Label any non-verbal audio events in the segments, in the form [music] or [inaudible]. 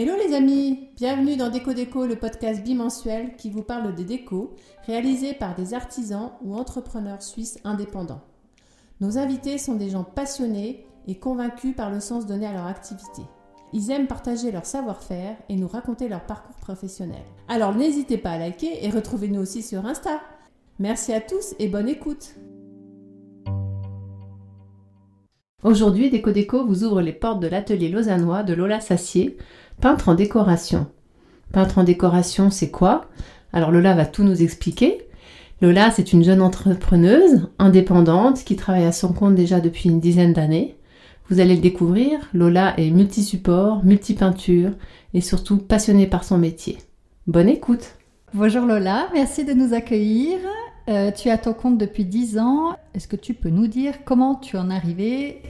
Hello les amis, bienvenue dans Déco Déco, le podcast bimensuel qui vous parle des décos réalisés par des artisans ou entrepreneurs suisses indépendants. Nos invités sont des gens passionnés et convaincus par le sens donné à leur activité. Ils aiment partager leur savoir-faire et nous raconter leur parcours professionnel. Alors n'hésitez pas à liker et retrouvez-nous aussi sur Insta. Merci à tous et bonne écoute. Aujourd'hui, Déco Déco vous ouvre les portes de l'atelier lausannois de Lola Sassier, peintre en décoration. Peintre en décoration, c'est quoi? Alors Lola va tout nous expliquer. Lola, c'est une jeune entrepreneuse indépendante qui travaille à son compte déjà depuis une dizaine d'années. Vous allez le découvrir, Lola est multi-support, multi-peinture et surtout passionnée par son métier. Bonne écoute Bonjour Lola, merci de nous accueillir. Euh, tu as ton compte depuis 10 ans. Est-ce que tu peux nous dire comment tu en es arrivé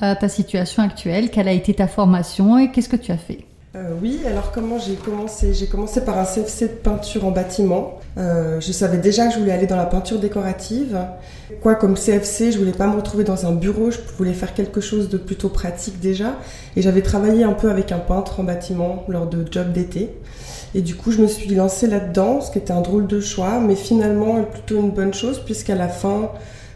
à ta situation actuelle? Quelle a été ta formation et qu'est-ce que tu as fait? Euh, oui, alors comment j'ai commencé? J'ai commencé par un CFC de peinture en bâtiment. Euh, je savais déjà que je voulais aller dans la peinture décorative. Quoi, comme CFC, je voulais pas me retrouver dans un bureau, je voulais faire quelque chose de plutôt pratique déjà. Et j'avais travaillé un peu avec un peintre en bâtiment lors de jobs d'été. Et du coup, je me suis lancée là-dedans, ce qui était un drôle de choix, mais finalement plutôt une bonne chose, puisqu'à la fin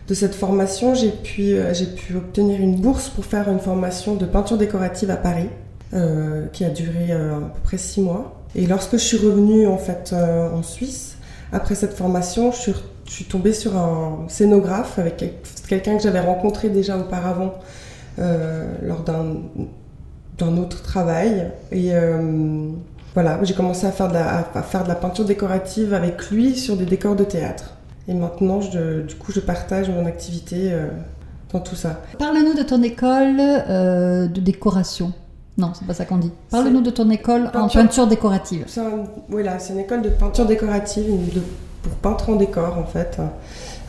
de cette formation, j'ai pu, euh, j'ai pu obtenir une bourse pour faire une formation de peinture décorative à Paris. Euh, qui a duré euh, à peu près six mois. Et lorsque je suis revenue en fait euh, en Suisse, après cette formation, je suis, je tombée sur un scénographe avec quelqu'un que j'avais rencontré déjà auparavant lors d'un autre travail. Et voilà, j'ai commencé à faire, de la, à faire de la peinture décorative avec lui sur des décors de théâtre. Et maintenant, du coup, je partage mon activité dans tout ça. Parle-nous de ton école de décoration. Non, c'est pas ça qu'on dit. Parle-nous de ton école en peinture décorative. C'est voilà, c'est une école de peinture décorative pour peintre en décor en fait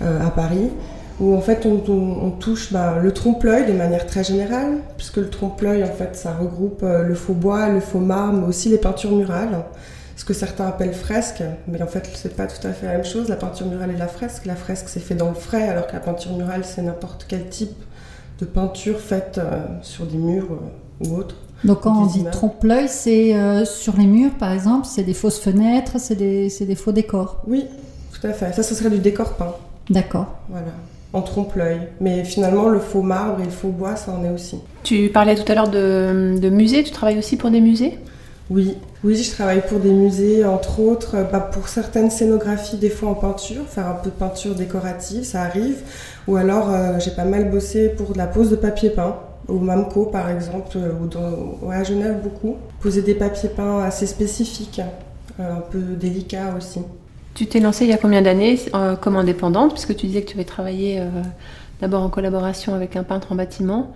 euh, à Paris, où en fait on, touche bah, le trompe-l'œil de manière très générale, puisque le trompe-l'œil en fait ça regroupe euh, le faux bois, le faux marbre, mais aussi les peintures murales, ce que certains appellent fresque, mais en fait c'est pas tout à fait la même chose. La peinture murale et la fresque, la fresque c'est fait dans le frais, alors que la peinture murale c'est n'importe quel type de peinture faite euh, sur des murs ou autres. Donc quand on dit trompe-l'œil, c'est euh, sur les murs par exemple, c'est des fausses fenêtres, c'est des, des, faux décors. Oui, tout à fait. Ça, ce serait du décor peint. D'accord. Voilà, en trompe-l'œil. Mais finalement, le faux marbre et le faux bois, ça en est aussi. Tu parlais tout à l'heure de, de musées, tu travailles aussi pour des musées? Oui, oui, je travaille pour des musées, entre autres, bah, pour certaines scénographies, des fois en peinture, faire un peu de peinture décorative, ça arrive. Ou alors, euh, j'ai pas mal bossé pour de la pose de papier peint au MAMCO par exemple, euh, ou dans, à Genève beaucoup. Poser des papiers peints assez spécifiques, euh, un peu délicats aussi. Tu t'es lancée il y a combien d'années euh, comme indépendante Puisque tu disais que tu avais travaillé d'abord en collaboration avec un peintre en bâtiment.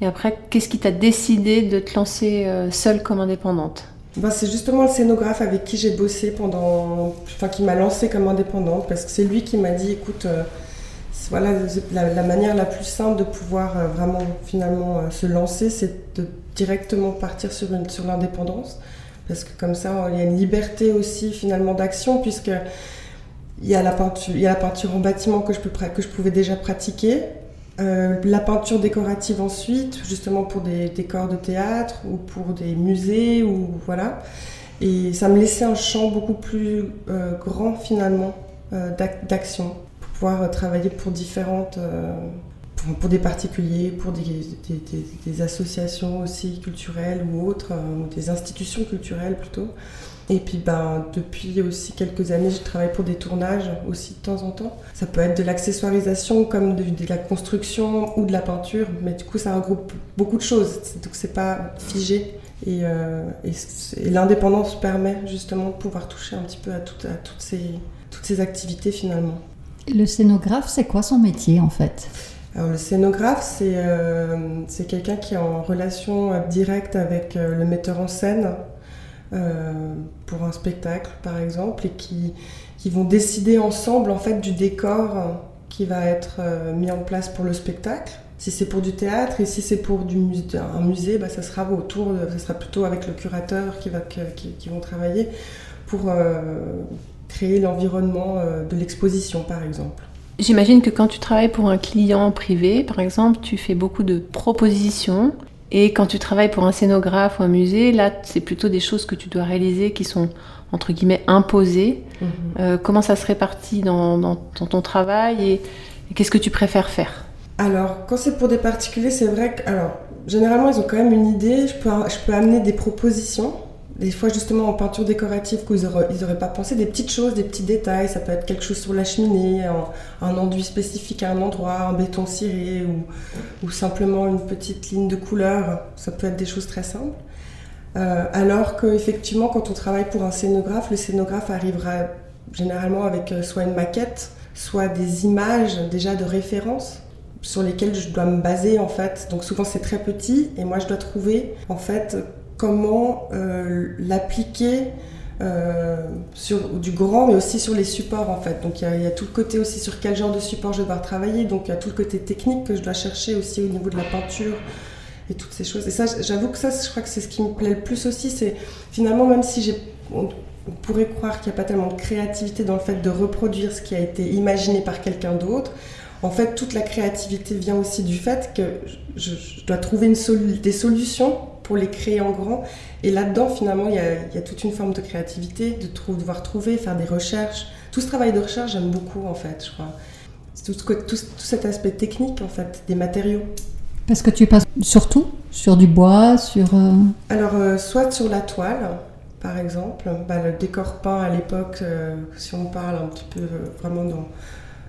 Et après, qu'est-ce qui t'a décidé de te lancer seule comme indépendante? Ben, C'est justement le scénographe avec qui j'ai bossé pendant. Enfin, qui m'a lancée comme indépendante. Parce que c'est lui qui m'a dit écoute, voilà, la, manière la plus simple de pouvoir euh, vraiment finalement euh, se lancer, c'est de directement partir sur, sur l'indépendance. Parce que comme ça, il y a une liberté aussi finalement d'action, puisque il y, a la peinture, y a la peinture en bâtiment que je, peux, que je pouvais déjà pratiquer, euh, la peinture décorative ensuite, justement pour des décors de théâtre ou pour des musées, ou voilà. Et ça me laissait un champ beaucoup plus grand finalement d'action pouvoir euh, travailler pour différentes, euh, pour, des particuliers, pour des, associations aussi culturelles ou autres, euh, ou des institutions culturelles plutôt. Et puis ben, depuis aussi quelques années, je travaille pour des tournages aussi de temps en temps. Ça peut être de l'accessoirisation comme de, la construction ou de la peinture, mais du coup ça regroupe beaucoup de choses, donc c'est pas figé. Et, l'indépendance permet justement de pouvoir toucher un petit peu à, toutes ces activités finalement. Le scénographe, c'est quoi son métier en fait? Alors, Le scénographe, c'est euh, quelqu'un qui est en relation euh, directe avec euh, le metteur en scène pour un spectacle par exemple et qui, qui, vont décider ensemble en fait du décor qui va être mis en place pour le spectacle. Si c'est pour du théâtre et si c'est pour du un musée, bah, ça sera autour, ça sera plutôt avec le curateur qui, va, qui vont travailler pour créer l'environnement euh, de l'exposition, par exemple. J'imagine que quand tu travailles pour un client privé, par exemple, tu fais beaucoup de propositions Et quand tu travailles pour un scénographe ou un musée, là, c'est plutôt des choses que tu dois réaliser qui sont entre guillemets imposées. Mhm. Euh, comment ça se répartit dans, dans- dans ton travail et, et qu'est-ce que tu préfères faire? Alors, quand c'est pour des particuliers, c'est vrai que, alors, généralement, ils ont quand même une idée. Je peux, je peux amener des propositions. Des fois, justement, en peinture décorative, qu'ils n'auraient auraient pas pensé, des petites choses, des petits détails. Ça peut être quelque chose sur la cheminée, un, enduit spécifique à un endroit, un béton ciré ou, ou simplement une petite ligne de couleur. Ça peut être des choses très simples. Euh, alors qu'effectivement, quand on travaille pour un scénographe, le scénographe arrivera généralement avec euh, soit une maquette, soit des images déjà de référence sur lesquelles je dois me baser en fait. Donc souvent c'est très petit et moi je dois trouver en fait comment euh, l'appliquer euh, sur du grand mais aussi sur les supports en fait. Donc il y, a, tout le côté aussi sur quel genre de support je vais devoir travailler. Donc il y a tout le côté technique que je dois chercher aussi au niveau de la peinture et toutes ces choses. Et ça j'avoue que ça je crois que c'est ce qui me plaît le plus aussi. C'est finalement même si j'ai... on- on pourrait croire qu'il n'y a pas tellement de créativité dans le fait de reproduire ce qui a été imaginé par quelqu'un d'autre. En fait, toute la créativité vient aussi du fait que je, je dois trouver une des solutions pour les créer en grand. Et là-dedans, finalement, il y, a, il y a toute une forme de créativité, de trou- devoir trouver, faire des recherches. Tout ce travail de recherche, j'aime beaucoup, en fait, je crois. C'est Tout, ce tout, tout cet aspect technique, en fait, des matériaux. Parce que tu passes sur tout, sur du bois, sur... euh, Alors, euh, soit sur la toile, par exemple, bah, le décor peint à l'époque, euh, si on parle un petit peu vraiment dans,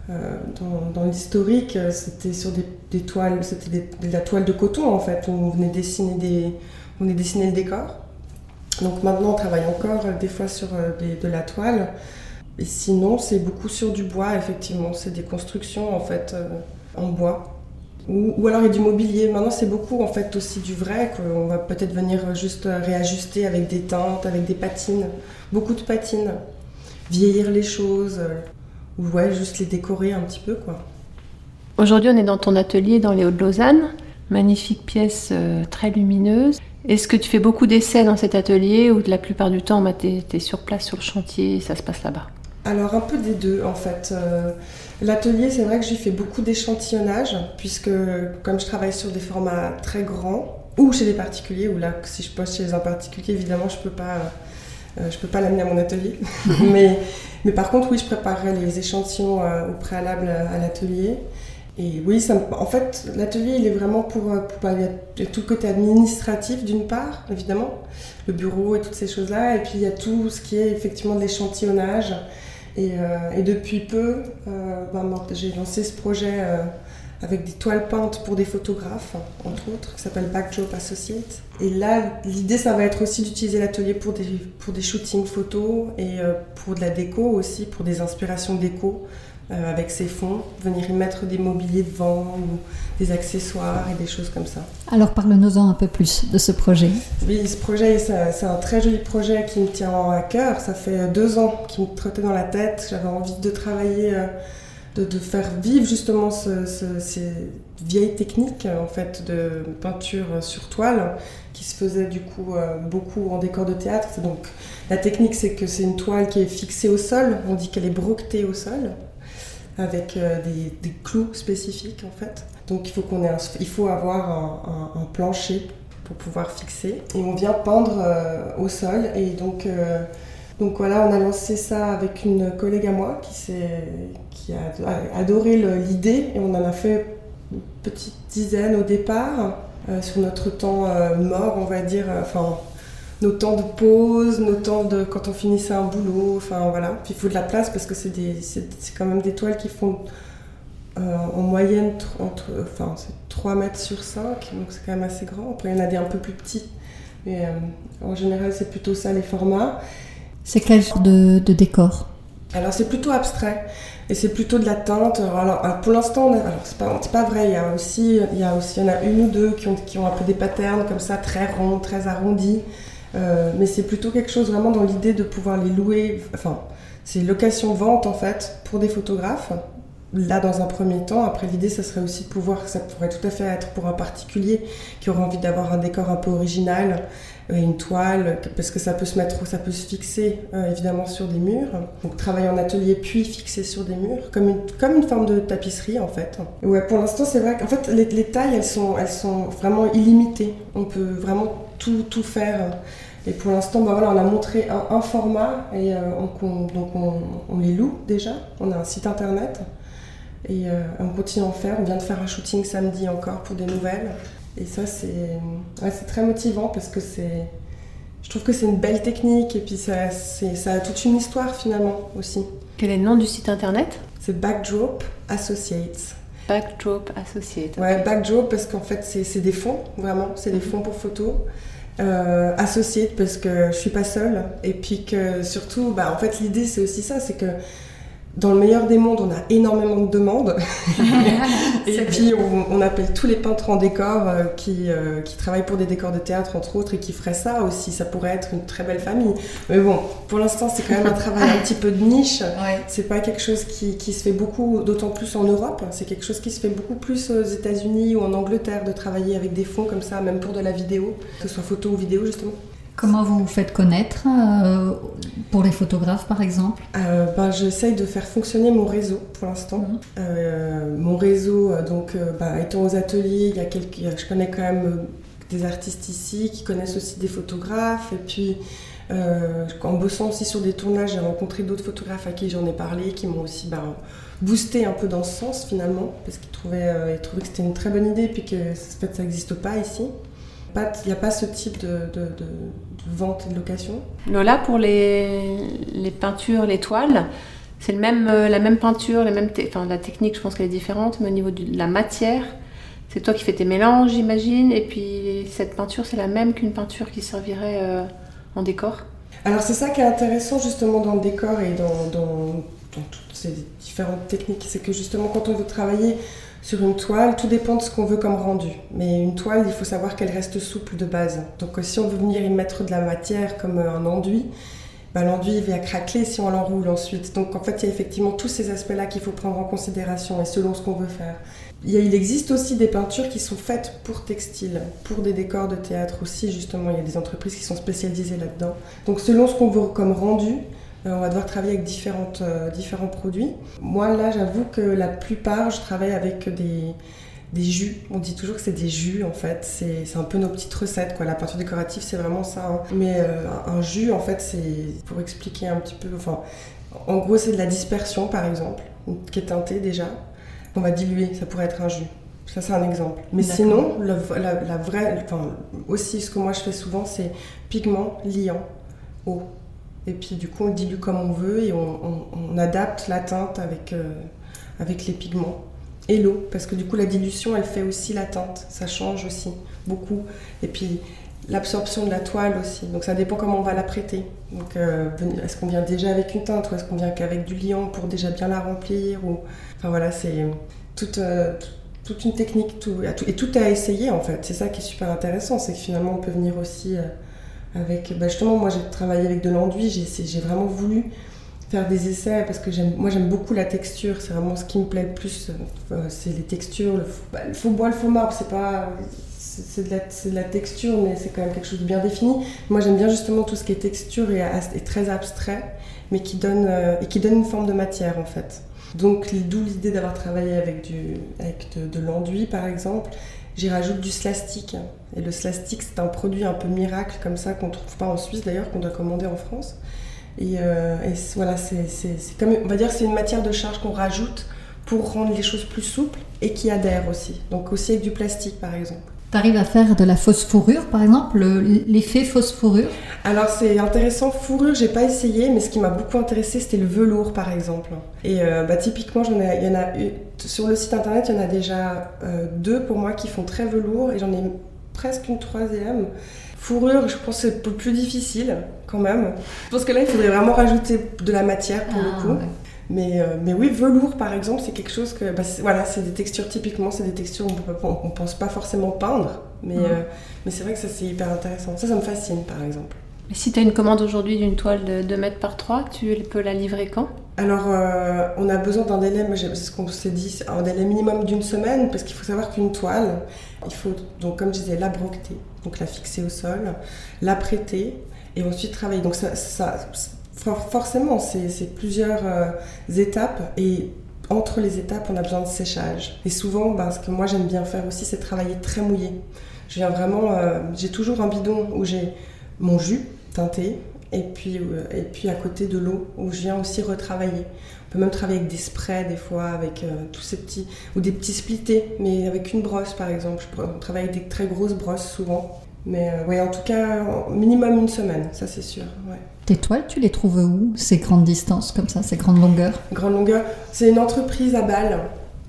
dans, dans l'historique, euh, c'était sur des, toiles, c'était de la toile de coton en fait, où on venait dessiner, des, on venait dessiner le décor. Donc maintenant, on travaille encore euh, des fois sur euh, de la toile. Et sinon, c'est beaucoup sur du bois, effectivement. C'est des constructions en fait euh, en bois. Ou, ou alors il y a du mobilier. Maintenant, c'est beaucoup en fait aussi du vrai qu'on va peut-être venir juste réajuster avec des teintes, avec des patines. Beaucoup de patines. Vieillir les choses. Ou ouais, juste les décorer un petit peu quoi. Aujourd'hui, on est dans ton atelier dans les Hauts-de-Lausanne. Magnifique pièce euh, très lumineuse. Est-ce que tu fais beaucoup d'essais dans cet atelier ou la plupart du temps, bah, tu es, sur place sur le chantier et ça se passe là-bas? Alors un peu des deux en fait. Euh, L'atelier, c'est vrai que j'y fais beaucoup d'échantillonnage, puisque comme je travaille sur des formats très grands, ou chez des particuliers, ou là, si je poste chez un particulier, évidemment, je peux pas, euh, je peux pas l'amener à mon atelier. [laughs] mais, mais par contre, oui, je préparerai les échantillons euh, au préalable à, à l'atelier. Et oui, en fait, l'atelier, il est vraiment pour, euh, pour- a- il y a tout le côté administratif d'une part, évidemment, le bureau et toutes ces choses-là, et puis il y a tout ce qui est effectivement de l'échantillonnage. Et, euh, depuis peu, euh, moi, j'ai lancé ce projet euh, avec des toiles peintes pour des photographes, entre autres, qui s'appelle Backdrop Associates. Et là, l'idée, ça va être aussi d'utiliser l'atelier pour des, pour des shootings photos et euh, pour de la déco aussi, pour des inspirations déco euh, avec ces fonds, venir y mettre des mobiliers devant ou des accessoires et des choses comme ça. Alors parle-nous-en un peu plus de ce projet. Oui, ce projet, c'est c'est un très joli projet qui me tient à cœur. Ça fait deux ans qu'il me trottait dans la tête. J'avais envie de travailler, euh, de, faire vivre justement ce- ce- ces vieilles techniques euh, en fait de peinture sur toile qui se faisait du coup euh, beaucoup en décor de théâtre. Donc la technique, c'est que c'est une toile qui est fixée au sol. On dit qu'elle est broquetée au sol avec euh, des, clous spécifiques en fait. Donc il faut, qu'on ait il faut avoir un, plancher pour pouvoir fixer. Et on vient pendre euh, au sol. Et donc, donc voilà, on a lancé ça avec une collègue à moi qui, qui a adoré l'idée. Et on en a fait une petite dizaine au départ, euh, sur notre temps euh, mort, on va dire. euh, Enfin, nos temps de pause, nos temps de quand on finissait un boulot, enfin voilà. Puis il faut de la place parce que c'est quand même des toiles qui font euh, en moyenne tr- entre, enfin c'est 3 mètres sur 5, donc c'est quand même assez grand. Après il y en a des un peu plus petits, mais en général c'est plutôt ça les formats. C'est quel genre de, décor Alors c'est plutôt abstrait et c'est plutôt de la teinte. Alors, alors, pour l'instant, c'est pas, vrai. Il y a aussi, il y a aussi, il y en a une ou deux qui ont, qui ont un peu des patterns comme ça, très ronds, très arrondis. Euh, mais c'est plutôt quelque chose vraiment dans l'idée de pouvoir les louer. Enfin, c'est location-vente en fait pour des photographes là dans un premier temps. Après, l'idée, ça serait aussi de pouvoir, ça pourrait tout à fait être pour un particulier qui aurait envie d'avoir un décor un peu original, euh, une toile, parce que ça peut se mettre, ça peut se fixer euh, évidemment sur des murs. Donc travailler en atelier puis fixer sur des murs, comme une, forme de tapisserie en fait. Ouais, pour l'instant, c'est vrai qu'en fait, les, les, tailles, elles sont, vraiment illimitées. On peut vraiment tout, faire. Et pour l'instant, bah voilà, on a montré un, format et euh, on, donc on, les loue déjà. On a un site internet et euh, on continue à en faire. On vient de faire un shooting samedi encore pour des nouvelles. Et ça, c'est ouais, très motivant parce que c'est. Je trouve que c'est une belle technique et puis ça, ça a toute une histoire finalement aussi. Quel est le nom du site internet? C'est Backdrop Associates. Backdrop Associates. Ouais, Backdrop parce qu'en fait c'est des fonds, vraiment, c'est des fonds pour photos. Euh, Associates parce que je suis pas seule et puis que surtout, bah, en fait l'idée c'est aussi ça, c'est que dans le meilleur des mondes, on a énormément de demandes. [laughs] et puis, on, on, appelle tous les peintres en décor euh, qui, euh, qui, travaillent pour des décors de théâtre, entre autres, et qui feraient ça aussi. Ça pourrait être une très belle famille. Mais bon, pour l'instant, c'est quand même un travail un petit peu de niche. [laughs] Ouais. C'est pas quelque chose qui, qui se fait beaucoup, d'autant plus en Europe. C'est quelque chose qui se fait beaucoup plus aux États-Unis ou en Angleterre de travailler avec des fonds comme ça, même pour de la vidéo, que ce soit photo ou vidéo, justement. Comment vous vous faites connaître euh, pour les photographes par exemple euh, ben, J'essaye de faire fonctionner mon réseau pour l'instant. Mmh. Euh, mon réseau, donc ben, étant aux ateliers, il y a quelques, je connais quand même des artistes ici qui connaissent aussi des photographes. Et puis en bossant aussi sur des tournages, j'ai rencontré d'autres photographes à qui j'en ai parlé, qui m'ont aussi ben, boosté un peu dans ce sens finalement, parce qu'ils trouvaient, ils trouvaient que c'était une très bonne idée et puis que ça n'existe pas ici. Il n'y a pas ce type de, de, de, de, vente et de location. Lola, pour les, les peintures, les toiles, c'est le même, euh, la même peinture, les mêmes enfin, la technique, je pense qu'elle est différente, mais au niveau de la matière, c'est toi qui fais tes mélanges, j'imagine, et puis cette peinture, c'est la même qu'une peinture qui servirait euh, en décor Alors c'est ça qui est intéressant justement dans le décor et dans, dans, dans toutes ces différentes techniques, c'est que justement quand on veut travailler sur une toile, tout dépend de ce qu'on veut comme rendu. Mais une toile, il faut savoir qu'elle reste souple de base. Donc si on veut venir y mettre de la matière comme un enduit, bah, l'enduit va craquer si on l'enroule ensuite. Donc en fait, il y a effectivement tous ces aspects-là qu'il faut prendre en considération et selon ce qu'on veut faire. Il existe aussi des peintures qui sont faites pour textile, pour des décors de théâtre aussi, justement. Il y a des entreprises qui sont spécialisées là-dedans. Donc selon ce qu'on veut comme rendu, euh, on va devoir travailler avec différentes, euh, différents produits. Moi, là, j'avoue que la plupart, je travaille avec des, des jus. On dit toujours que c'est des jus, en fait. C'est un peu nos petites recettes, quoi. La peinture décorative, c'est vraiment ça. Hein. Mais euh, un jus, en fait, c'est pour expliquer un petit peu. Enfin, en gros, c'est de la dispersion, par exemple, qui est teintée déjà. On va diluer, ça pourrait être un jus. Ça, c'est un exemple. Mais sinon, le, la, la, vraie. Enfin, aussi, ce que moi je fais souvent, c'est pigment, liant, eau. Et puis du coup, on dilue comme on veut et on, adapte la teinte avec, euh, avec les pigments et l'eau. Parce que du coup, la dilution, elle fait aussi la teinte. Ça change aussi beaucoup. Et puis l'absorption de la toile aussi. Donc ça dépend comment on va la prêter. Donc euh, est-ce qu'on vient déjà avec une teinte ou est-ce qu'on vient qu'avec du liant pour déjà bien la remplir ou... Enfin voilà, c'est toute, euh, toute une technique et tout à essayer en fait. C'est ça qui est super intéressant, c'est que finalement on peut venir aussi... Avec, bah justement, moi j'ai travaillé avec de l'enduit, j'ai vraiment voulu faire des essais parce que moi j'aime beaucoup la texture, c'est vraiment ce qui me plaît le plus, euh, c'est les textures, le, bah, faux bois, le faux marbre, c'est pas c'est de, de, la texture mais c'est quand même quelque chose de bien défini. Moi j'aime bien justement tout ce qui est texture et, très abstrait mais qui donne, euh, et qui donne une forme de matière en fait. Donc d'où l'idée d'avoir travaillé avec, du, avec de l'enduit par exemple j'y rajoute du slastique. Et le slastique, c'est un produit un peu miracle comme ça qu'on ne trouve pas en Suisse d'ailleurs, qu'on doit commander en France. Et, euh, voilà, c'est comme, on va dire, c'est une matière de charge qu'on rajoute pour rendre les choses plus souples et qui adhère aussi. Donc aussi avec du plastique par exemple. Tu arrives à faire de la fausse fourrure, par exemple, l'effet fausse fourrure Alors c'est intéressant, fourrure, j'ai pas essayé, mais ce qui m'a beaucoup intéressé, c'était le velours, par exemple. Et euh, bah, typiquement, j'en ai, y en a sur le site internet, il y en a déjà euh, deux pour moi qui font très velours, et j'en ai presque une troisième. Fourrure, je pense que c'est plus difficile quand même. Je pense que là, il faudrait vraiment rajouter de la matière pour ah, le coup. Ouais. Mais, euh, mais oui, velours par exemple, c'est quelque chose que. Bah, voilà, c'est des textures typiquement, c'est des textures on ne pense pas forcément peindre, mais, mmh. euh, mais c'est vrai que ça c'est hyper intéressant. Ça, ça me fascine par exemple. Et si tu as une commande aujourd'hui d'une toile de 2 mètres par 3, tu peux la livrer quand? Alors, euh, on a besoin d'un délai, c'est ce qu'on s'est dit, un délai minimum d'une semaine, parce qu'il faut savoir qu'une toile, il faut, donc, comme je disais, la broqueter, donc la fixer au sol, la prêter, et ensuite travailler. Donc, ça, ça forcément, c'est plusieurs euh, étapes, et entre les étapes, on a besoin de séchage. Et souvent, ben, ce que moi j'aime bien faire aussi, c'est travailler très mouillé. Je viens vraiment, euh, j'ai toujours un bidon où j'ai mon jus teinté, et puis, euh, et puis à côté de l'eau où je viens aussi retravailler. On peut même travailler avec des sprays des fois, avec tous ces petits, ou des petits splittés, mais avec une brosse par exemple. Je travaille avec des très grosses brosses souvent. Mais euh, ouais, en tout cas, minimum une semaine, ça c'est sûr. Ouais. Tes toiles, tu les trouves où, ces grandes distances comme ça, ces grandes longueurs? Grande longueur, c'est une entreprise à Bâle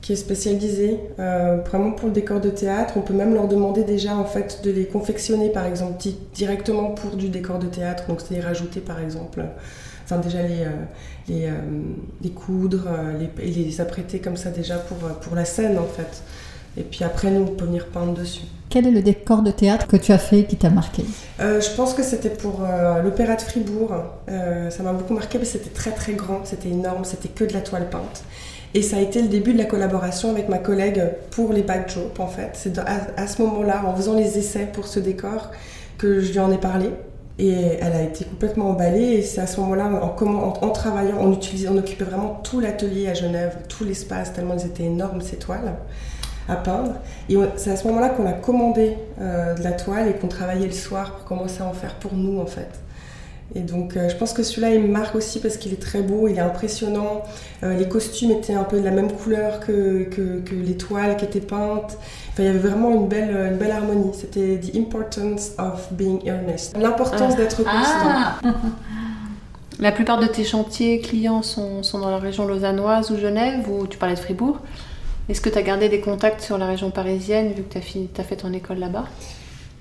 qui est spécialisée euh, vraiment pour le décor de théâtre. On peut même leur demander déjà en fait de les confectionner par exemple directement pour du décor de théâtre, donc c'est les rajouter par exemple. Enfin déjà les, euh, les, les, coudre les, et les apprêter comme ça déjà pour, pour la scène en fait. Et puis après nous on peut venir peindre dessus. Quel est le décor de théâtre que tu as fait qui t'a marqué Je pense que c'était pour l'Opéra de Fribourg. ça m'a beaucoup marqué, mais c'était très très grand, c'était énorme, c'était que de la toile peinte. Et ça a été le début de la collaboration avec ma collègue pour les backdrops en fait. C'est à, ce moment-là, en faisant les essais pour ce décor, que je lui en ai parlé. Et elle a été complètement emballée. Et c'est à ce moment-là, en, en, travaillant, on, utilisait, on occupait vraiment tout l'atelier à Genève, tout l'espace, tellement ils étaient énormes ces toiles à peindre. Et c'est à ce moment-là qu'on a commandé euh, de la toile et qu'on travaillait le soir pour commencer à en faire pour nous en fait. Et donc euh, je pense que celui-là il me marque aussi parce qu'il est très beau, il est impressionnant. Euh, les costumes étaient un peu de la même couleur que, que, que, les toiles qui étaient peintes. Enfin, il y avait vraiment une belle, une belle harmonie. C'était The Importance of Being Earnest. L'importance ah. d'être constant. Ah. [laughs] La plupart de tes chantiers clients sont, sont, dans la région lausannoise ou Genève, ou tu parlais de Fribourg. Est-ce que tu as gardé des contacts sur la région parisienne vu que tu as, fait ton école là-bas?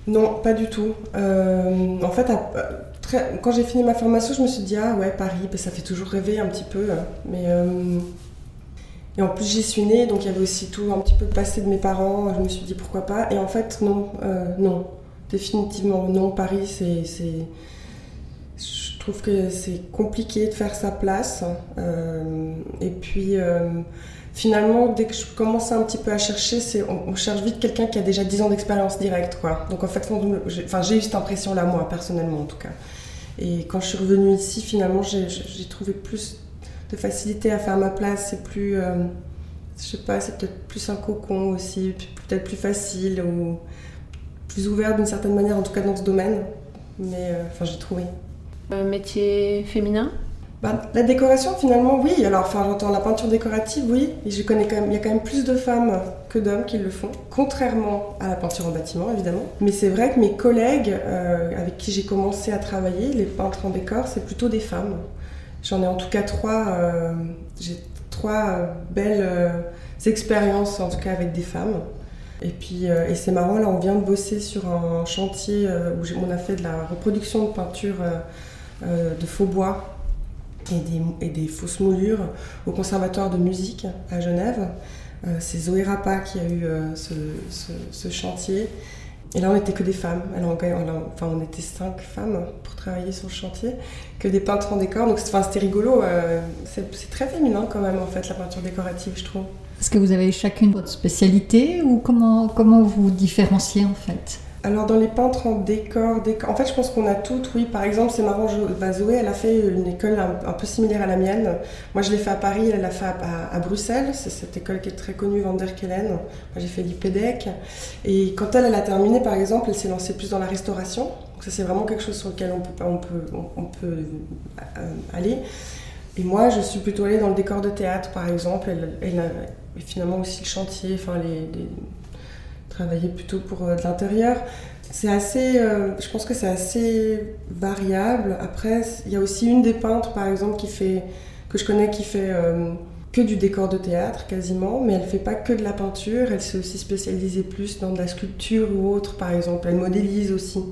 Non, pas du tout. Euh, en fait, quand j'ai fini ma formation, je me suis dit, ah ouais, Paris, ben, ça fait toujours rêver un petit peu. Mais, euh, et en plus, j'y suis née, donc il y avait aussi tout un petit peu passé de mes parents. Je me suis dit, pourquoi pas? Et en fait, non, euh, non, définitivement non. Paris, c'est. Je trouve que c'est compliqué de faire sa place. Euh, et puis finalement, dès que je commence un petit peu à chercher, on, cherche vite quelqu'un qui a déjà 10 ans d'expérience directe, quoi. Donc en fait, enfin, j'ai eu cette impression-là, moi, personnellement, en tout cas. Et quand je suis revenue ici, finalement, j'ai trouvé plus de facilité à faire ma place. C'est plus, euh, je sais pas, c'est peut-être plus un cocon aussi, peut-être plus facile ou plus ouvert d'une certaine manière, en tout cas dans ce domaine. Mais euh, enfin, j'ai trouvé. Un métier féminin? Bah, la décoration, finalement, oui. Alors, enfin, j'entends la peinture décorative, oui. Je connais quand même, il y a quand même plus de femmes que d'hommes qui le font, contrairement à la peinture en bâtiment, évidemment. Mais c'est vrai que mes collègues euh, avec qui j'ai commencé à travailler, les peintres en décor, c'est plutôt des femmes. J'en ai en tout cas trois. Euh, j'ai trois euh, belles expériences, en tout cas avec des femmes. Et puis, et c'est marrant, là, on vient de bosser sur un chantier où on a fait de la reproduction de peinture de faux bois et des, fausses moulures au Conservatoire de musique à Genève. Euh, c'est Zoé Rapa qui a eu euh, ce, chantier. Et là, on n'était que des femmes. Alors, enfin, on était cinq femmes pour travailler sur le chantier, que des peintres en décor. Donc, c'était rigolo. Euh, c'est très féminin quand même, en fait, la peinture décorative, je trouve. Est-ce que vous avez chacune votre spécialité ou comment, comment vous différenciez en fait? Alors dans les peintres en décor, en fait je pense qu'on a toutes, oui. Par exemple, c'est marrant, bah, Zoé, elle a fait une école un, peu similaire à la mienne. Moi je l'ai fait à Paris, elle l'a fait à, Bruxelles. C'est cette école qui est très connue, Van der Kellen. Moi j'ai fait l'IPEDEC. Et quand elle, a terminé, par exemple, elle s'est lancée plus dans la restauration. Donc ça c'est vraiment quelque chose sur lequel on peut, on peut, on, peut euh, aller. Et moi, je suis plutôt allée dans le décor de théâtre, par exemple. A, finalement aussi le chantier, enfin les travailler plutôt pour euh, de l'intérieur. C'est assez, euh, je pense que c'est assez variable. Après, il y a aussi une des peintres, par exemple, qui fait, que je connais, qui fait euh, que du décor de théâtre quasiment, mais elle fait pas que de la peinture. Elle s'est aussi spécialisée plus dans de la sculpture ou autre, par exemple. Elle modélise aussi.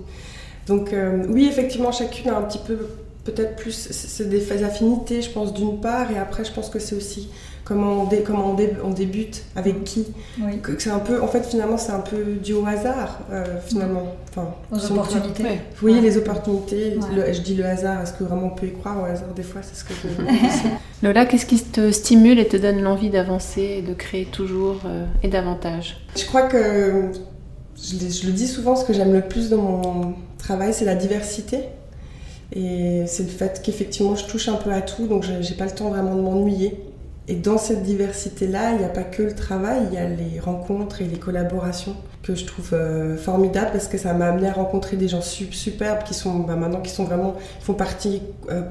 Donc oui, effectivement, chacune a un petit peu peut-être plus, c'est des affinités, je pense, d'une part, et après, je pense que c'est aussi comment on, dé- comment on, dé- on débute, avec qui. Oui. Que- que c'est un peu, en fait, finalement, c'est un peu dû au hasard, euh, finalement. Enfin, Aux opportunités. Oui, Ouais. les opportunités. Ouais. Le- je dis le hasard, est-ce que vraiment on peut y croire au hasard des fois C'est ce que je [laughs] Lola, qu'est-ce qui te stimule et te donne l'envie d'avancer et de créer toujours euh, et davantage? Je crois que je, le- je le dis souvent, ce que j'aime le plus dans mon travail, c'est la diversité. Et c'est le fait qu'effectivement, je touche un peu à tout, donc j'ai pas le temps vraiment de m'ennuyer. Et dans cette diversité-là, il n'y a pas que le travail, il y a les rencontres et les collaborations que je trouve euh, formidables parce que ça m'a amené à rencontrer des gens su- superbes qui sont bah, maintenant qui sont vraiment qui font partie euh,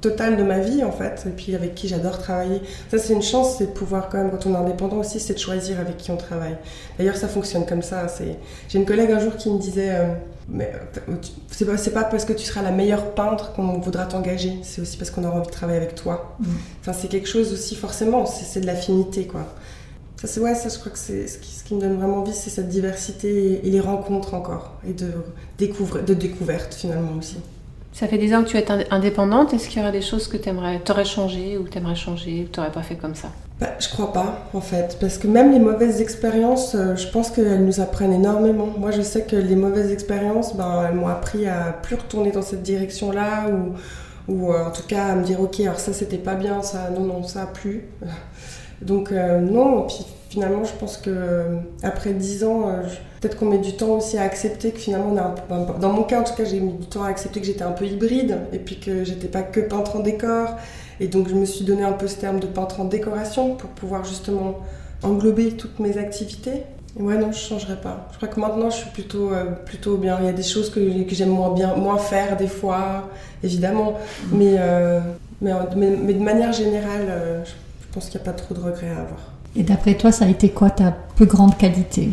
totale de ma vie en fait et puis avec qui j'adore travailler. Ça c'est une chance, c'est de pouvoir quand même quand on est indépendant aussi, c'est de choisir avec qui on travaille. D'ailleurs ça fonctionne comme ça. C'est j'ai une collègue un jour qui me disait euh, mais euh, c'est pas, pas parce que tu seras la meilleure peintre qu'on voudra t'engager, c'est aussi parce qu'on aura envie de travailler avec toi. Mm. Enfin, c'est quelque chose aussi, forcément, c'est de l'affinité, quoi. Ça, c'est ouais, ça, je crois que c'est ce qui, ce qui me donne vraiment envie, c'est cette diversité et, et les rencontres encore, et de, découvre, de découverte finalement aussi. Ça fait des ans que tu es ind- indépendante. Est-ce qu'il y aurait des choses que tu aurais changé ou tu aimerais changer ou tu n'aurais pas fait comme ça? Bah, je crois pas, en fait, parce que même les mauvaises expériences, euh, je pense qu'elles nous apprennent énormément. Moi, je sais que les mauvaises expériences, ben, elles m'ont appris à plus retourner dans cette direction-là, ou, ou euh, en tout cas à me dire, ok, alors ça c'était pas bien, ça, non, non, ça a plu. [laughs] Donc euh, non, puis finalement, je pense que après 10 ans, je- peut-être qu'on met du temps aussi à accepter que finalement, on a un peu- dans mon cas en tout cas, j'ai mis du temps à accepter que j'étais un peu hybride, et puis que j'étais pas que peintre en décor, et donc je me suis donné un peu ce terme de peintre en décoration pour pouvoir justement englober toutes mes activités. Et ouais, non, je changerais pas. Je crois que maintenant, je suis plutôt, euh, plutôt bien. Il y a des choses que, que j'aime moins bien, moins faire des fois, évidemment. Mais, euh, mais, mais, mais de manière générale, euh, je, je pense qu'il n'y a pas trop de regrets à avoir. Et d'après toi, ça a été quoi ta plus grande qualité?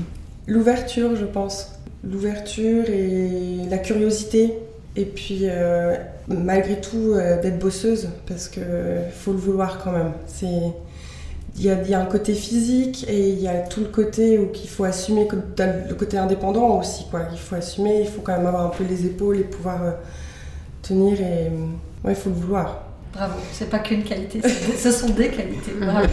L'ouverture, je pense. L'ouverture et la curiosité. Et puis, euh, malgré tout, euh, d'être bosseuse, parce qu'il faut le vouloir quand même. C'est... Il y, a, il y a un côté physique et il y a tout le côté où qu'il faut assumer, le côté indépendant aussi. Quoi. Il faut assumer, il faut quand même avoir un peu les épaules et pouvoir euh, tenir. Et ouais, il faut le vouloir. Bravo, c'est pas qu'une qualité, ce sont des qualités. Bravo.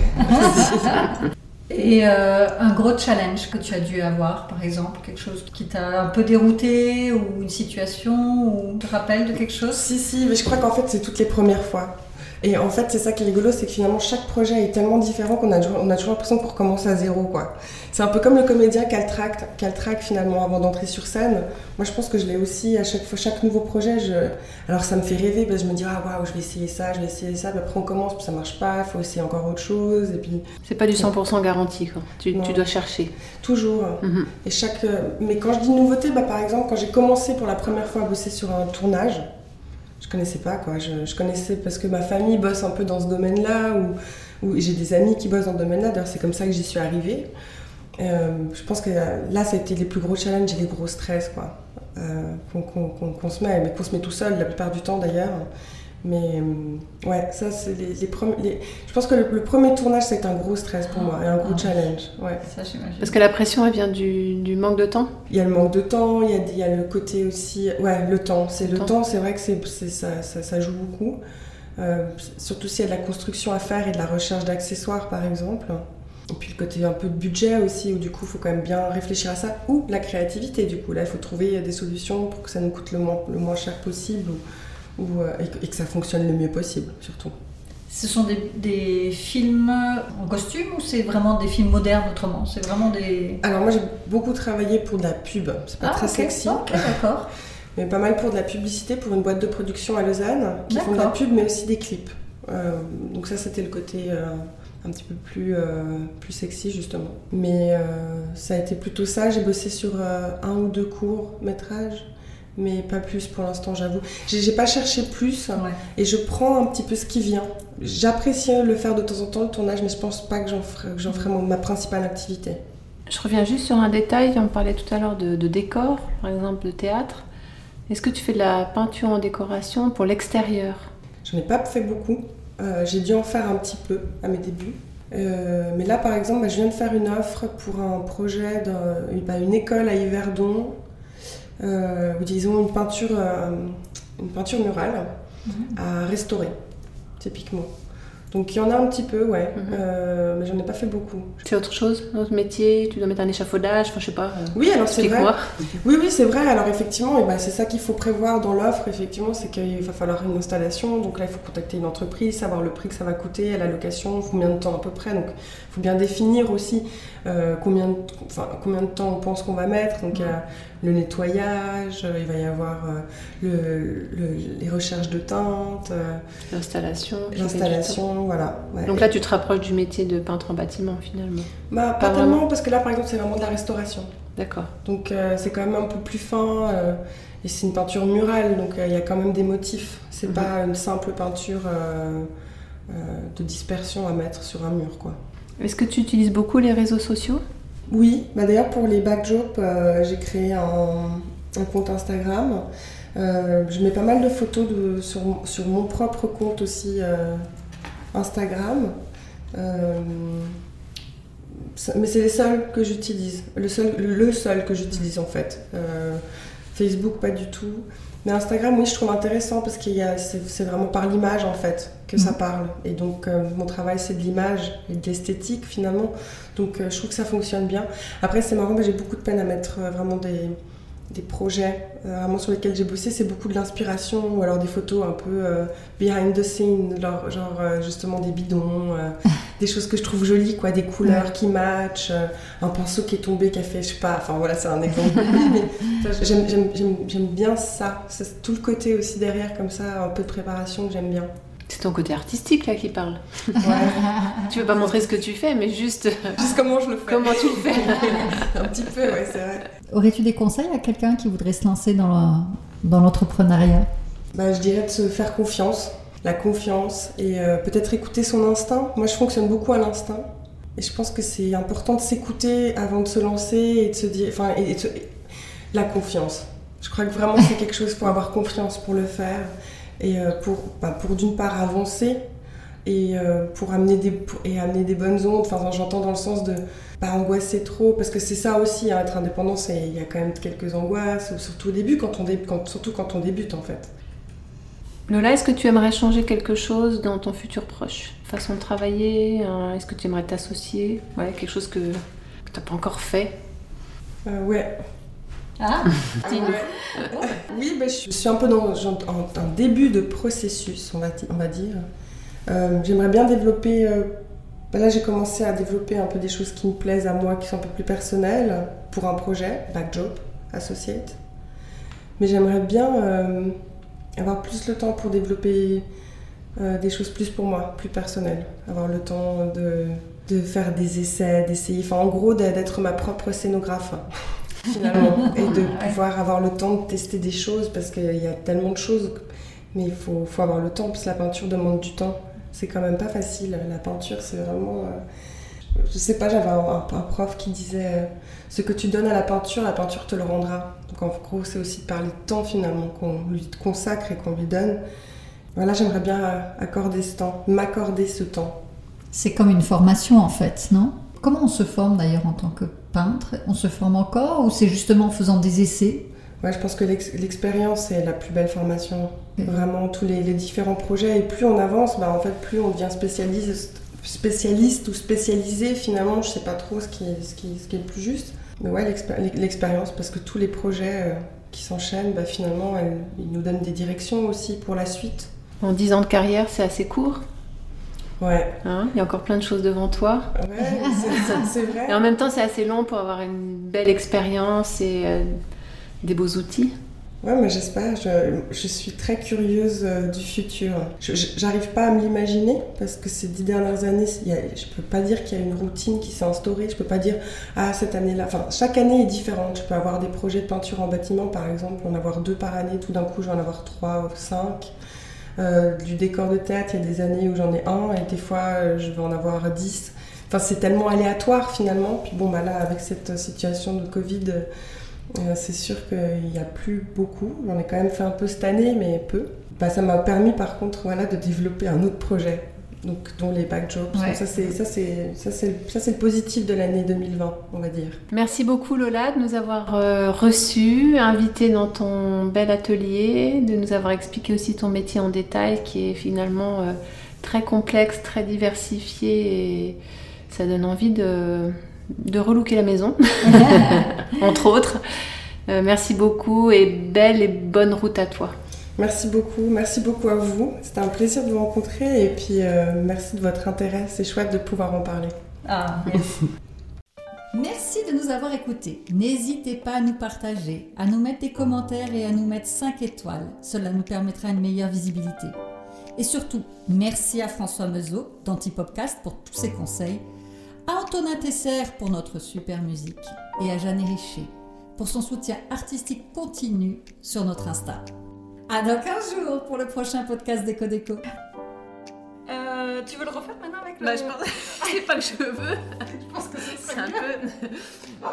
[laughs] Et euh, un gros challenge que tu as dû avoir, par exemple, quelque chose qui t'a un peu dérouté ou une situation ou te rappelle de quelque chose? Si, si, mais je crois qu'en fait, c'est toutes les premières fois. Et en fait, c'est ça qui est rigolo, c'est que finalement, chaque projet est tellement différent qu'on a, toujours- on a toujours l'impression qu'on recommence à zéro, quoi. C'est un peu comme le comédien qui a le tract, qui a le tract, finalement, avant d'entrer sur scène. Moi, je pense que je l'ai aussi à chaque fois, chaque nouveau projet. Je... Alors, ça me fait rêver, parce que je me dis, ah, waouh, je vais essayer ça, je vais essayer ça. Puis après, on commence, puis ça marche pas, il faut essayer encore autre chose. Et puis, C'est pas du 100% garanti. Quoi. Tu dois chercher. toujours. Mhm. Et chaque, euh, mais quand je dis nouveauté, bah, par exemple, quand j'ai commencé pour la première fois à bosser sur un tournage, je connaissais pas quoi. Je, connaissais parce que ma famille bosse un peu dans ce domaine-là, ou, j'ai des amis qui bossent dans ce domaine-là. D'ailleurs, c'est comme ça que j'y suis arrivée. Euh, je pense que là, ça a été les plus gros challenges et les gros stress quoi, euh, qu'on se met, mais qu'on se met tout seul la plupart du temps d'ailleurs. Mais euh, ouais, ça c'est les, les premiers. les- Je pense que le, le premier tournage c'est un gros stress pour moi et un gros Ah. challenge. Ouais. Ça, j'imagine. Parce que la pression, elle vient du, du manque de temps? Il y a le manque de temps, il y a, il y a le côté aussi. Ouais, le temps. C'est Le le temps. temps, c'est vrai que c'est, c'est- ça, ça, ça joue beaucoup. Euh, surtout s'il y a de la construction à faire et de la recherche d'accessoires, par exemple. Et puis le côté un peu de budget aussi, où du coup, il faut quand même bien réfléchir à ça. Ou la créativité, du coup. Là, il faut trouver des solutions pour que ça nous coûte le moins, le moins cher possible ou, ou, euh, et, que, et que ça fonctionne le mieux possible, surtout. Ce sont des, des films en costume ou c'est vraiment des films modernes autrement? C'est vraiment des. Alors, moi, j'ai beaucoup travaillé pour de la pub. C'est pas très ok. sexy. D'accord. [laughs] Mais pas mal pour de la publicité pour une boîte de production à Lausanne qui font de la pub mais aussi des clips. Euh, donc ça c'était le côté euh, un petit peu plus, euh, plus sexy justement. Mais ça a été plutôt ça. J'ai bossé sur un ou deux courts métrages. Mais pas plus pour l'instant, j'avoue. J'ai pas cherché plus Ouais. et je prends un petit peu ce qui vient. J'apprécie le faire de temps en temps, le tournage, mais je pense pas que j'en ferai, ferai mon- ma principale activité. Je reviens juste sur un détail. On parlait tout à l'heure de, de décor, par exemple de théâtre. Est-ce que tu fais de la peinture en décoration pour l'extérieur? J'en ai pas fait beaucoup. Euh, j'ai dû en faire un petit peu à mes débuts. Euh, mais là, par exemple, bah, je viens de faire une offre pour un projet, d'un- bah, école à Yverdon, euh, ont une peinture, euh, une peinture murale Mhm. à restaurer, typiquement. Donc il y en a un petit peu, ouais, Mhm. Euh, mais j'en ai pas fait beaucoup. Tu fais autre chose, un autre métier Tu dois mettre un échafaudage Enfin, je sais pas. euh, Oui, alors c'est vrai. Oui, oui, c'est vrai. Alors effectivement, et ben, c'est ça qu'il faut prévoir dans l'offre. Effectivement, c'est qu'il va falloir une installation. Donc là, il faut contacter une entreprise, savoir le prix que ça va coûter, la location, combien de temps à peu près. Donc il faut bien définir aussi euh, combien, de, enfin, combien de temps on pense qu'on va mettre. Donc le nettoyage, euh, il va y avoir euh, le- le- les recherches de teintes, euh, L'installation. l'installation, voilà. ouais. Donc là, tu te rapproches du métier de peintre en bâtiment finalement. Bah, pas pas tellement, parce que là, par exemple, c'est vraiment de la restauration. D'accord. Donc euh, c'est quand même un peu plus fin euh, et c'est une peinture murale, donc euh, il y a quand même des motifs. C'est Mhm. pas une simple peinture de dispersion à mettre sur un mur, quoi. Est-ce que tu utilises beaucoup les réseaux sociaux? Oui, bah d'ailleurs pour les backdrops, euh, j'ai créé un, compte Instagram. Euh, je mets pas mal de photos sur, mon propre compte aussi euh, Instagram. Mais c'est les seuls que j'utilise. Le seul, le seul que j'utilise en fait. Facebook, pas du tout. Mais Instagram, oui, je trouve intéressant parce que c'est c'est vraiment par l'image en fait que ça Mhm. parle. Et donc, euh, mon travail, c'est de l'image et de l'esthétique finalement. Donc, euh, je trouve que ça fonctionne bien. Après, c'est marrant, mais j'ai beaucoup de peine à mettre euh, vraiment des, des projets euh, vraiment sur lesquels j'ai bossé. C'est beaucoup de l'inspiration ou alors des photos un peu euh, behind the scene, genre, genre, euh, justement des bidons, [laughs] des choses que je trouve jolies, quoi, des couleurs qui matchent, un pinceau qui est tombé, qui a fait, je sais pas, enfin voilà, c'est un [laughs] exemple. j'aime bien ça. C'est tout le côté aussi derrière, comme ça, un peu de préparation que j'aime bien. C'est ton côté artistique là qui parle. Ouais. [laughs] Tu veux pas montrer ce que tu fais, mais juste [laughs] Juste comment je le fais. comment tu le fais. [laughs] Un petit peu, ouais, c'est vrai. Aurais-tu des conseils à quelqu'un qui voudrait se lancer dans le- dans l'entrepreneuriat? Bah, je dirais de se faire confiance, la confiance et euh, peut-être écouter son instinct. Moi, je fonctionne beaucoup à l'instinct et je pense que c'est important de s'écouter avant de se lancer et de se dire, enfin, et, et de se- la confiance. Je crois que vraiment c'est quelque chose pour avoir confiance pour le faire et euh, pour, bah, pour d'une part avancer et euh, pour amener des pour- et amener des bonnes ondes. Enfin, j'entends dans le sens de pas angoisser trop parce que c'est ça aussi, hein, être indépendant, c'est il y a quand même quelques angoisses, surtout au début quand on dé- quand, surtout quand on débute en fait. Lola, est-ce que tu aimerais changer quelque chose dans ton futur proche? Façon de travailler hein, Est-ce que tu aimerais t'associer? Ouais, quelque chose que, que tu n'as pas encore fait? Euh, ouais. Ah. [laughs] Oui, bah, je suis un peu dans un début de processus, on va, di- on va dire. Euh, J'aimerais bien développer. euh, bah là, j'ai commencé à développer un peu des choses qui me plaisent à moi, qui sont un peu plus personnelles, pour un projet, Backjob Associate. Mais j'aimerais bien euh, avoir plus le temps pour développer euh, des choses plus pour moi, plus personnelles. Avoir le temps de, de faire des essais, d'essayer. Enfin, en gros, d'être ma propre scénographe finalement, [laughs] et de pouvoir avoir le temps de tester des choses parce qu'il y a tellement de choses, mais il faut, faut avoir le temps parce que la peinture demande du temps. C'est quand même pas facile. La peinture, c'est vraiment. euh, je sais pas, j'avais un, un- un prof qui disait euh, ce que tu donnes à la peinture, la peinture te le rendra. Donc en gros, c'est aussi de parler de temps finalement qu'on lui consacre et qu'on lui donne. Voilà, j'aimerais bien euh, accorder ce temps, m'accorder ce temps. C'est comme une formation en fait, non? Comment on se forme d'ailleurs en tant que peintre? On se forme encore ou c'est justement en faisant des essais? Ouais, je pense que l'ex- l'expérience est la plus belle formation. Vraiment, tous les, les différents projets. Et plus on avance, bah, en fait, plus on devient spécialiste, spécialiste ou spécialisé. Finalement, je sais pas trop ce qui est, ce qui, ce qui est le plus juste. Mais ouais, l'expé- l'expérience, parce que tous les projets euh, qui s'enchaînent, bah, finalement, elles- ils nous donnent des directions aussi pour la suite. En 10 ans de carrière, c'est assez court? Ouais, hein Il y a encore plein de choses devant toi. ouais c'est- vrai. Et en même temps, c'est assez long pour avoir une belle expérience et euh, des beaux outils. Ouais, mais j'espère. Je, je suis très curieuse euh, du futur. J'arrive pas à me l'imaginer parce que ces dix dernières années, y a- je peux pas dire qu'il y a une routine qui s'est instaurée. Je peux pas dire ah cette année-là. Enfin, chaque année est différente. Je peux avoir des projets de peinture en bâtiment, par exemple, en avoir deux par année. Tout d'un coup, je vais en avoir trois ou cinq. Euh, du décor de théâtre, il y a des années où j'en ai un et des fois euh, je vais en avoir dix. Enfin, c'est tellement aléatoire finalement. Puis bon, bah là, avec cette situation de Covid. Euh, c'est sûr qu'il n'y a plus beaucoup. J'en ai quand même fait un peu cette année, mais peu. Bah, ça m'a permis par contre voilà, de développer un autre projet, donc, dont les backjobs. Ouais. Donc ça, c'est, ça, c'est, ça, c'est, ça, c'est le positif de l'année 2020, on va dire. Merci beaucoup Lola de nous avoir euh, reçus, invités dans ton bel atelier, de nous avoir expliqué aussi ton métier en détail qui est finalement euh, très complexe, très diversifié et ça donne envie de, de relooker la maison, [laughs] [laughs] entre autres. Euh, merci beaucoup et belle et bonne route à toi. Merci beaucoup, merci beaucoup à vous. C'était un plaisir de vous rencontrer et puis euh, merci de votre intérêt. C'est chouette de pouvoir en parler. Ah, merci. [laughs] De nous avoir écoutés. N'hésitez pas à nous partager, à nous mettre des commentaires et à nous mettre 5 étoiles. Cela nous permettra une meilleure visibilité. Et surtout, merci à François Meuseau d'Antipopcast pour tous ses conseils, à Antonin Tesser pour notre super musique et à Jeanne Richer pour son soutien artistique continu sur notre Insta. À dans 15 jours pour le prochain podcast d'Eco Déco. Euh, tu veux le refaire maintenant avec le... Bah, je pense... [laughs] c'est pas que je veux. je pense que c'est un peu...